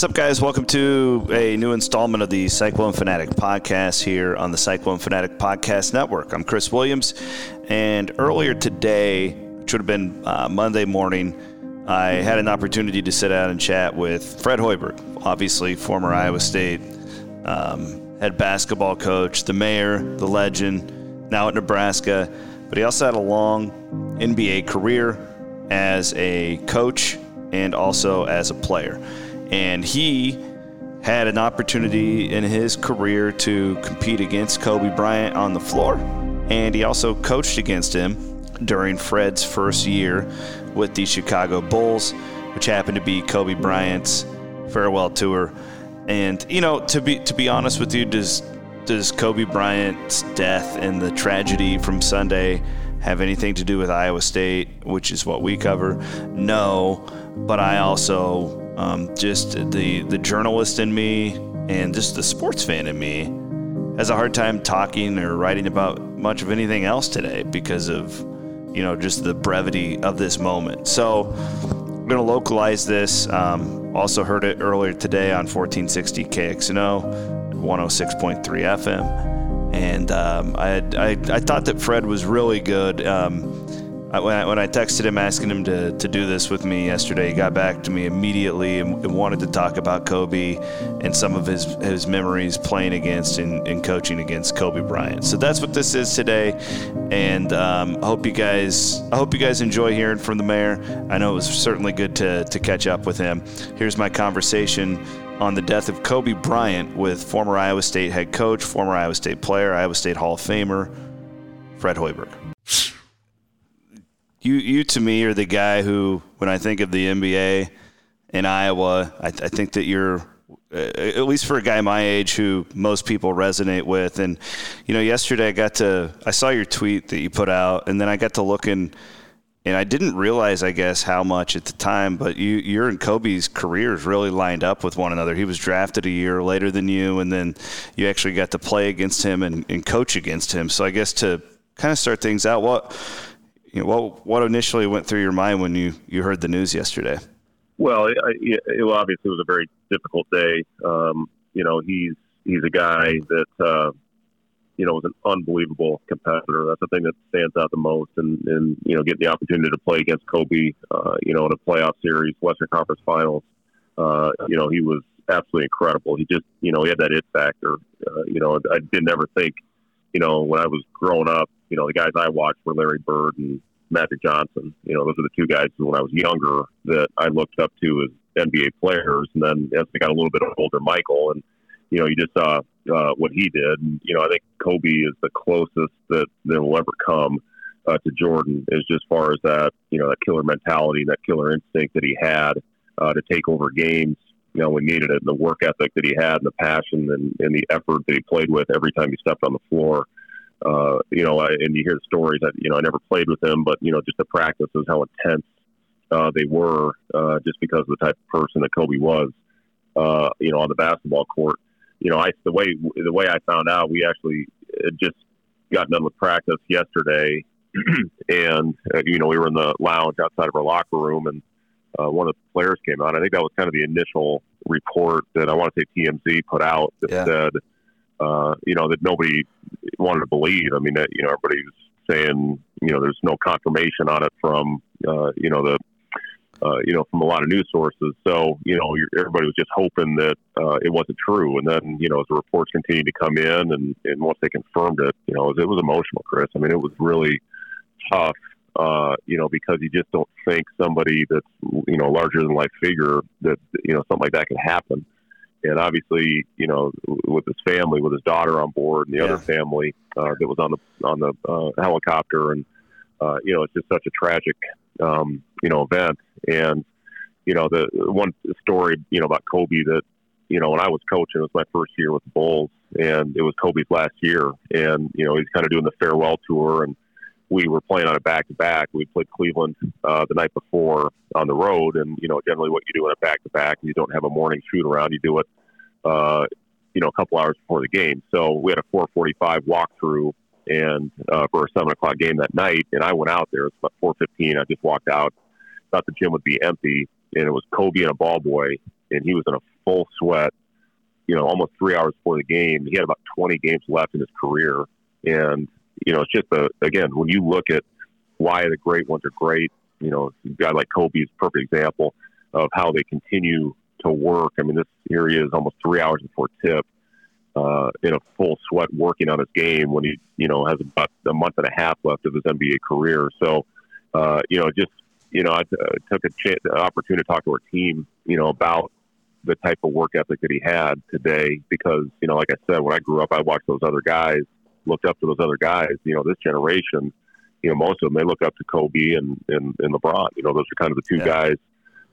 What's up, guys? Welcome to a new installment of the Cyclone Fanatic podcast here on the Cyclone Fanatic Podcast Network. I'm Chris Williams, and earlier today, which would have been uh, Monday morning, I had an opportunity to sit down and chat with Fred Hoiberg, obviously former Iowa State um, head basketball coach, the mayor, the legend, now at Nebraska, but he also had a long NBA career as a coach and also as a player and he had an opportunity in his career to compete against Kobe Bryant on the floor, and he also coached against him during Fred's first year with the Chicago Bulls, which happened to be Kobe Bryant's farewell tour. And you know, to be to be honest with you, does does Kobe Bryant's death and the tragedy from Sunday have anything to do with Iowa State, which is what we cover? No, but I also um, just the the journalist in me and just the sports fan in me has a hard time talking or writing about much of anything else today because of you know just the brevity of this moment. So I'm to localize this. Um, also heard it earlier today on 1460 KXNO, 106.3 FM, and um, I, I I thought that Fred was really good. Um, when I, when I texted him asking him to, to do this with me yesterday, he got back to me immediately and, and wanted to talk about Kobe and some of his, his memories playing against and, and coaching against Kobe Bryant. So that's what this is today, and um, I hope you guys I hope you guys enjoy hearing from the mayor. I know it was certainly good to to catch up with him. Here's my conversation on the death of Kobe Bryant with former Iowa State head coach, former Iowa State player, Iowa State Hall of Famer, Fred Hoiberg you you to me are the guy who, when I think of the NBA in Iowa, I, I think that you're uh, at least for a guy my age who most people resonate with. And you know, yesterday I got to I saw your tweet that you put out, and then I got to looking. And I didn't realize, I guess, how much at the time, but you, your and Kobe's careers really lined up with one another. He was drafted a year later than you, and then you actually got to play against him and, and coach against him. So I guess to kind of start things out, what you know, what what initially went through your mind when you you heard the news yesterday? Well, it, it, obviously was a very difficult day. Um, you know, he's he's a guy that uh, you know was an unbelievable competitor. That's the thing that stands out the most. And and you know, getting the opportunity to play against Kobe, uh, you know, in a playoff series, Western Conference Finals. Uh, you know, he was absolutely incredible. He just, you know, he had that it factor. Uh, you know, I did never think, you know, when I was growing up, you know, the guys I watched were Larry Bird and Magic Johnson. You know, those are the two guys when I was younger that I looked up to as NBA players. And then as I got a little bit older, Michael, and you know, you just saw uh, what he did. And, you know, I think Kobe is the closest that there will ever come uh, to Jordan, as just far as that, you know, that killer mentality, that killer instinct that he had uh, to take over games. You know, when needed it, and the work ethic that he had, and the passion and, and the effort that he played with every time he stepped on the floor. Uh, you know, I, and you hear the stories that, you know, I never played with them, but, you know, just the practices, how intense uh, they were uh, just because of the type of person that Kobe was, uh, you know, on the basketball court. You know, I, the way, the way I found out, we actually just got done with practice yesterday. And, uh, you know, we were in the lounge outside of our locker room and, uh, one of the players came out. I think that was kind of the initial report that I want to say TMZ put out that yeah. said, uh, you know, that nobody wanted to believe. I mean, that, you know, everybody's saying, you know, there's no confirmation on it from, uh, you know, the, uh, you know, from a lot of news sources. So, you know, everybody was just hoping that uh, it wasn't true. And then, you know, as the reports continued to come in and, and once they confirmed it, you know, it was, it was emotional, Chris. I mean, it was really tough, uh, you know, because you just don't think somebody that's, you know, larger than life figure that, you know, something like that can happen and obviously, you know, with his family, with his daughter on board, and the yeah. other family uh, that was on the on the uh, helicopter, and uh, you know, it's just such a tragic, um, you know, event. And you know, the one story, you know, about Kobe that, you know, when I was coaching, it was my first year with the Bulls, and it was Kobe's last year, and you know, he's kind of doing the farewell tour, and we were playing on a back to back. We played Cleveland uh, the night before on the road, and you know generally what you do in a back to back, you don't have a morning shoot around. You do it, uh, you know, a couple hours before the game. So we had a 4:45 walkthrough, and uh, for a seven o'clock game that night, and I went out there. It's about 4:15. I just walked out, thought the gym would be empty, and it was Kobe and a ball boy and he was in a full sweat. You know, almost three hours before the game, he had about 20 games left in his career, and you know, it's just a again when you look at why the great ones are great. You know, a guy like Kobe is a perfect example of how they continue to work. I mean, this here he is almost three hours before tip, uh, in a full sweat working on his game when he, you know, has about a month and a half left of his NBA career. So, uh, you know, just you know, I uh, took a chance, an opportunity to talk to our team, you know, about the type of work ethic that he had today. Because, you know, like I said, when I grew up, I watched those other guys, looked up to those other guys. You know, this generation, you know, most of them they look up to Kobe and and, and LeBron. You know, those are kind of the two yeah. guys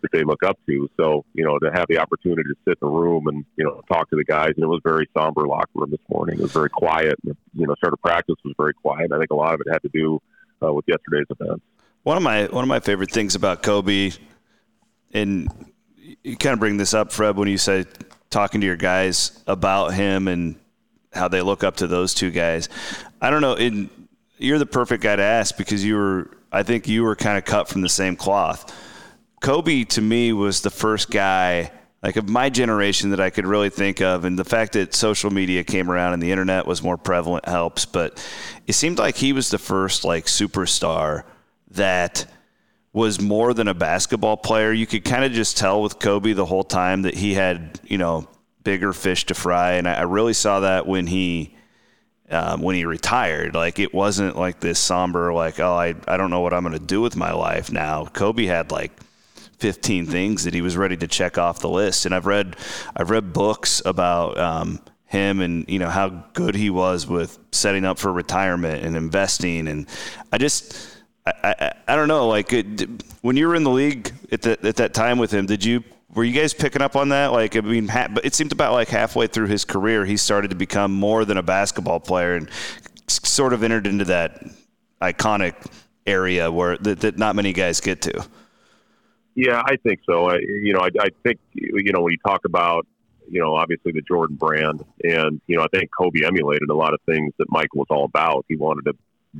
that they look up to. So, you know, to have the opportunity to sit in the room and, you know, talk to the guys, and it was very somber locker room this morning. It was very quiet. You know, start of practice was very quiet. I think a lot of it had to do uh, with yesterday's event. One of my one of my favorite things about Kobe, and you kind of bring this up, Fred, when you say talking to your guys about him and how they look up to those two guys. I don't know. In, you're the perfect guy to ask because you were. I think you were kind of cut from the same cloth. Kobe to me was the first guy like of my generation that I could really think of, and the fact that social media came around and the internet was more prevalent helps. But it seemed like he was the first like superstar that was more than a basketball player. You could kind of just tell with Kobe the whole time that he had, you know, bigger fish to fry. And I really saw that when he um, when he retired. Like it wasn't like this somber, like oh, I I don't know what I'm going to do with my life now. Kobe had like 15 things that he was ready to check off the list. And I've read I've read books about. Um, him and you know how good he was with setting up for retirement and investing and I just I, I, I don't know. Like when you were in the league at, the, at that time with him, did you were you guys picking up on that? Like, I mean, ha- it seemed about like halfway through his career, he started to become more than a basketball player and sort of entered into that iconic area where that, that not many guys get to. Yeah, I think so. I, you know, I, I think you know when you talk about you know obviously the Jordan brand, and you know I think Kobe emulated a lot of things that Michael was all about. He wanted to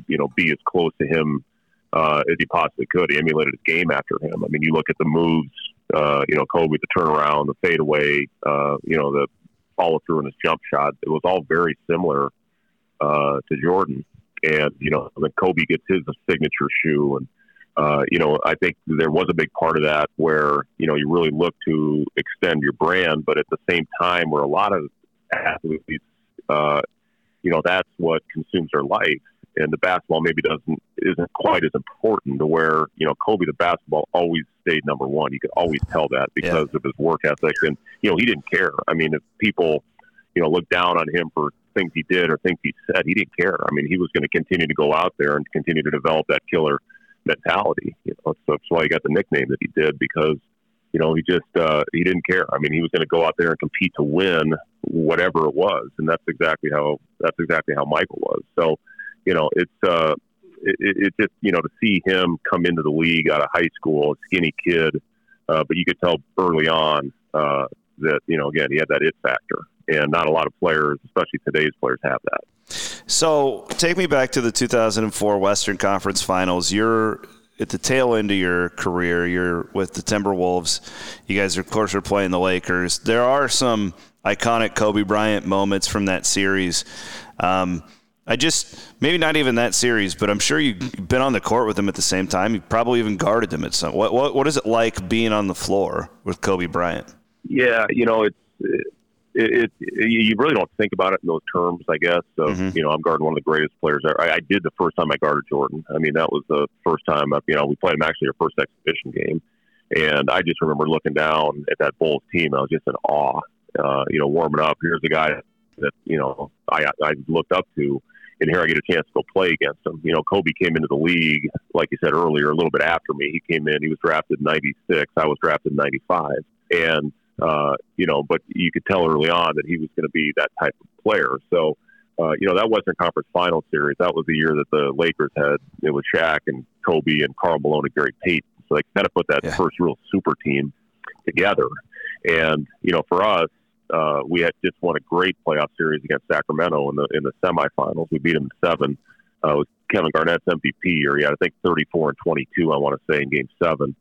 you know be as close to him uh, as he possibly could. He emulated his game after him. I mean, you look at the moves, uh, you know, Kobe, the turnaround, the fadeaway, uh, you know, the follow through in his jump shot. It was all very similar uh, to Jordan. And, you know, then Kobe gets his signature shoe. And, uh, you know, I think there was a big part of that where, you know, you really look to extend your brand, but at the same time, where a lot of athletes, uh, you know, that's what consumes their life and the basketball maybe doesn't isn't quite as important to where you know Kobe the basketball always stayed number one. You could always tell that because yeah. of his work ethic, and you know he didn't care. I mean, if people you know look down on him for things he did or things he said, he didn't care. I mean, he was going to continue to go out there and continue to develop that killer mentality. You know, so that's why he got the nickname that he did because you know he just uh, he didn't care. I mean, he was going to go out there and compete to win whatever it was, and that's exactly how that's exactly how Michael was. So you know, it's uh, it, it just you know to see him come into the league out of high school, a skinny kid, uh, but you could tell early on uh, that you know again he had that it factor, and not a lot of players, especially today's players, have that. So take me back to the 2004 Western Conference Finals. You're at the tail end of your career. You're with the Timberwolves. You guys, are, of course, are playing the Lakers. There are some iconic Kobe Bryant moments from that series. Um, I just maybe not even that series, but I'm sure you've been on the court with him at the same time. You probably even guarded him at some. What what what is it like being on the floor with Kobe Bryant? Yeah, you know it's it, it, it you really don't think about it in those terms, I guess. So mm-hmm. you know, I'm guarding one of the greatest players. I, I did the first time I guarded Jordan. I mean, that was the first time. I, You know, we played him actually our first exhibition game, and I just remember looking down at that Bulls team. I was just in awe. Uh, you know, warming up. Here's the guy that you know I I looked up to and here I get a chance to go play against him. You know, Kobe came into the league, like you said earlier, a little bit after me. He came in, he was drafted in 96. I was drafted in 95. And, uh, you know, but you could tell early on that he was going to be that type of player. So, uh, you know, that Western Conference Final Series, that was the year that the Lakers had, it was Shaq and Kobe and Karl Malone and Gary Payton. So they kind of put that yeah. first real super team together. And, you know, for us, uh, we had just won a great playoff series against Sacramento in the in the semifinals. We beat them seven. Uh, with Kevin Garnett's MVP year, he had I think 34 and 22. I want to say in Game Seven.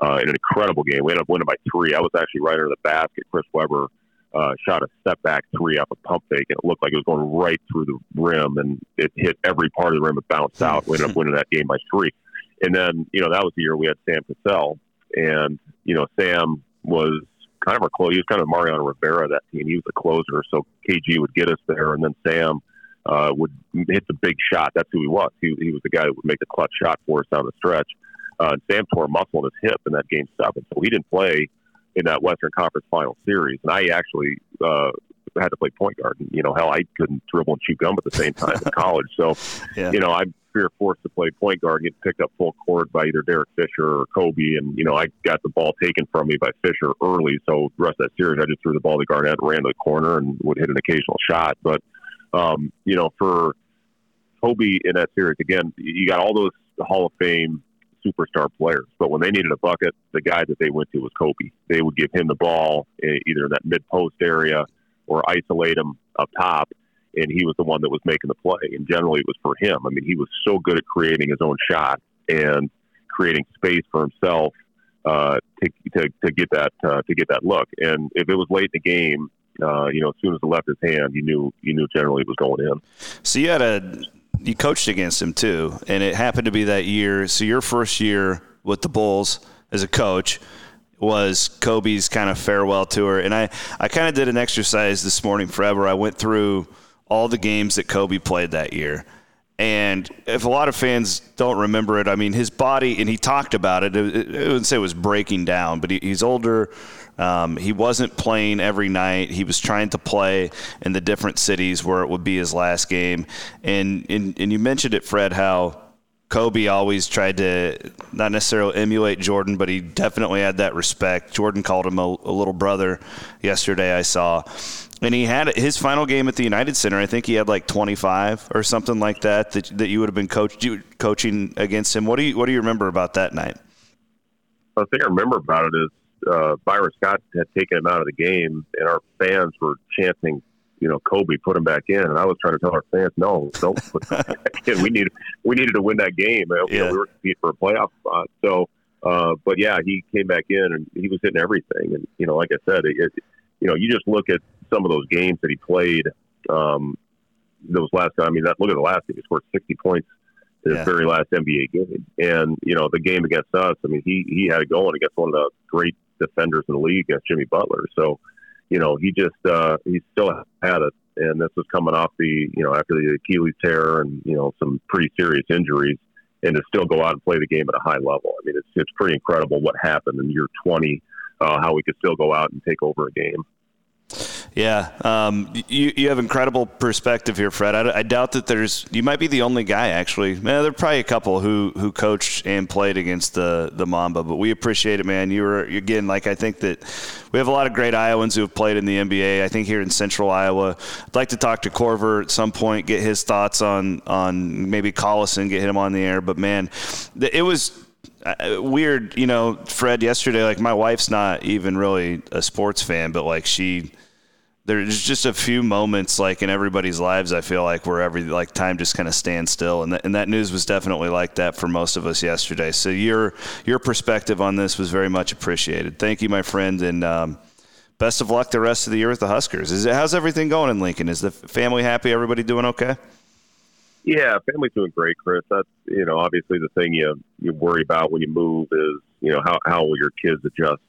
uh, in an incredible game. We ended up winning by three. I was actually right under the basket. Chris Webber uh, shot a step back three off a pump fake, and it looked like it was going right through the rim, and it hit every part of the rim. It bounced out. We ended up winning that game by three. And then, you know, that was the year we had Sam Cassell, and you know, Sam was kind of our close. He was kind of Mariano Rivera that team. He was the closer, so KG would get us there, and then Sam uh, would hit the big shot. That's who he was. He, he was the guy that would make the clutch shot for us down the stretch. Uh, Sam tore a muscle in his hip in that game seven, so he didn't play in that Western Conference Final Series. And I actually uh, had to play point guard. And, you know, hell, I couldn't dribble and chew gum at the same time in college. So, yeah. you know, I'm fear forced to play point guard, get picked up full court by either Derek Fisher or Kobe. And, you know, I got the ball taken from me by Fisher early. So the rest of that series, I just threw the ball to Garnett, ran to the corner, and would hit an occasional shot. But, um, you know, for Kobe in that series, again, you got all those Hall of Fame superstar players. But when they needed a bucket, the guy that they went to was Kobe. They would give him the ball eh, either in that mid post area or isolate him up top, and he was the one that was making the play. And generally, it was for him. I mean, he was so good at creating his own shot and creating space for himself uh, to, to to get that uh, to get that look. And if it was late in the game, uh, you know, as soon as it left his hand, you knew you knew generally it was going in. So you had a you coached against him too, and it happened to be that year. So your first year with the Bulls as a coach was Kobe's kind of farewell tour, and I I kind of did an exercise this morning forever. I went through all the games that Kobe played that year. And if a lot of fans don't remember it, I mean, his body, and he talked about it, it wouldn't say it was breaking down, but he, he's older. Um, he wasn't playing every night. He was trying to play in the different cities where it would be his last game. And, and, and you mentioned it, Fred, how Kobe always tried to not necessarily emulate Jordan, but he definitely had that respect. Jordan called him a, a little brother yesterday, I saw. And he had his final game at the United Center. I think he had like 25 or something like that that, that you would have been coach, coaching against him. What do you what do you remember about that night? The thing I remember about it is uh, Byron Scott had taken him out of the game, and our fans were chanting, you know, Kobe, put him back in. And I was trying to tell our fans, no, don't put him back in. We need we needed to win that game. Yeah. You know, we were competing for a playoff spot. So, uh, but yeah, he came back in and he was hitting everything. And you know, like I said, it, it, you know, you just look at some of those games that he played. Um, those last, I mean, that look at the last game. He scored sixty points his yeah. very last NBA game. And you know, the game against us, I mean, he he had it going against one of the great defenders in the league against Jimmy Butler. So, you know, he just uh, he still had it, and this was coming off the you know after the Achilles tear and you know some pretty serious injuries, and to still go out and play the game at a high level. I mean, it's it's pretty incredible what happened in year 20, uh, how we could still go out and take over a game. Yeah, um, you you have incredible perspective here, Fred. I, I, doubt that there's you might be the only guy actually. Man, there are probably a couple who who coached and played against the the Mamba, but we appreciate it, man. You were again like I think that we have a lot of great Iowans who have played in the NBA. I think here in Central Iowa, I'd like to talk to Korver at some point, get his thoughts on on maybe Collison, get him on the air. But man, it was uh, weird, you know, Fred. Yesterday, like my wife's not even really a sports fan, but like she there's just a few moments like in everybody's lives I feel like where every like time just kind of stands still and that, and that news was definitely like that for most of us yesterday. So your your perspective on this was very much appreciated. Thank you my friend and um, best of luck the rest of the year with the Huskers. Is it, how's everything going in Lincoln? Is the family happy? Everybody doing okay? Yeah family's doing great Chris. That's you know obviously the thing you you worry about when you move is you know how, how will your kids adjust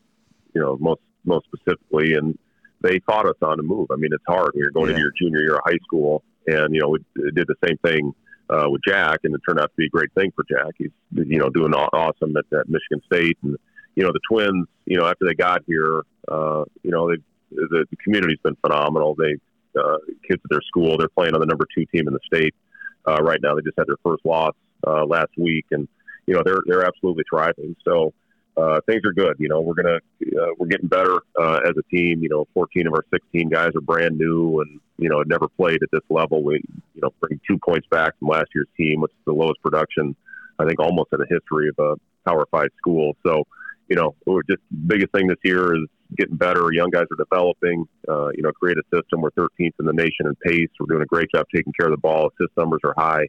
you know most most specifically and they fought us on the move. I mean, it's hard when you're going yeah. into your junior year of high school, and you know, we did the same thing uh, with Jack, and it turned out to be a great thing for Jack. He's you know doing awesome at, at Michigan State, and you know the twins. You know, after they got here, uh, you know, they the, the community's been phenomenal. They uh, kids at their school, they're playing on the number two team in the state uh, right now. They just had their first loss uh, last week, and you know they're they're absolutely thriving. So uh, things are good. You know, we're gonna uh, we're getting better uh, as a team. You know, 14 of our 16 guys are brand new and you know never played at this level. We you know bring two points back from last year's team, which is the lowest production I think almost in the history of a Power Five school. So you know, we're just biggest thing this year is getting better. Young guys are developing. Uh, you know, create a system. We're 13th in the nation in pace. We're doing a great job taking care of the ball. Assist numbers are high.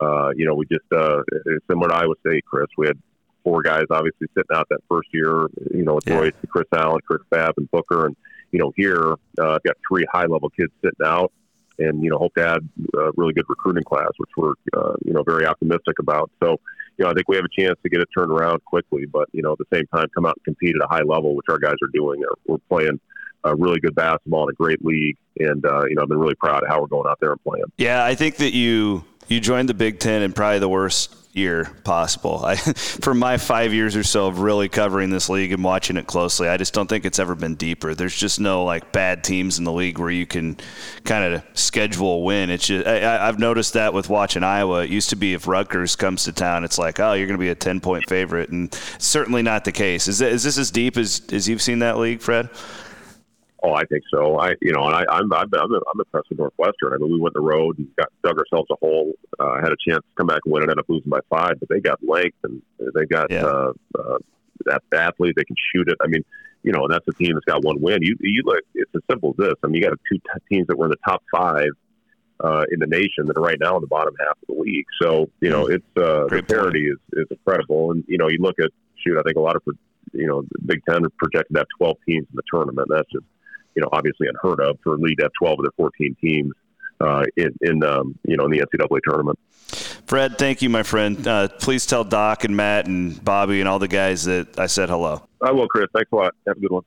Uh, you know, we just uh, similar to Iowa State, Chris. We had four guys obviously sitting out that first year. You know, with yeah. Royce, Chris Allen, Chris Babb, and Booker, and you know here uh, I've got three high level kids sitting out, and you know hope to add a really good recruiting class, which we're uh, you know very optimistic about. So you know I think we have a chance to get it turned around quickly, but you know at the same time come out and compete at a high level, which our guys are doing. We're playing a really good basketball in a great league, and uh, you know I've been really proud of how we're going out there and playing. Yeah, I think that you you joined the Big Ten in probably the worst year possible. I, for my five years or so of really covering this league and watching it closely, I just don't think it's ever been deeper. There's just no like bad teams in the league where you can kind of schedule a win. It's just I, have noticed that with watching Iowa. It used to be if Rutgers comes to town, it's like oh you're going to be a ten point favorite, and certainly not the case. Is, is this as deep as as you've seen that league, Fred? Oh, I think so. I, you know, and I, I'm, I'm, I'm, I'm impressed with Northwestern. I mean, we went the road and got dug ourselves a hole. Uh, had a chance to come back and win and ended up losing by five, but they got length and they got yeah. uh, uh, that athlete. They can shoot it. I mean, you know, and that's a team that's got one win. You, you look. It's as simple as this. I mean, you got two t- teams that were in the top five uh, in the nation that are right now in the bottom half of the league. So, you know, it's uh, the parity is, is incredible. And you know, you look at shoot. I think a lot of you know, the Big Ten projected that 12 teams in the tournament. That's just you know, obviously unheard of for a league to have 12 of their 14 teams uh, in, in um, you know, in the NCAA tournament. Fred, thank you, my friend. Uh, please tell Doc and Matt and Bobby and all the guys that I said hello. I will, Chris. Thanks a lot. Have a good one.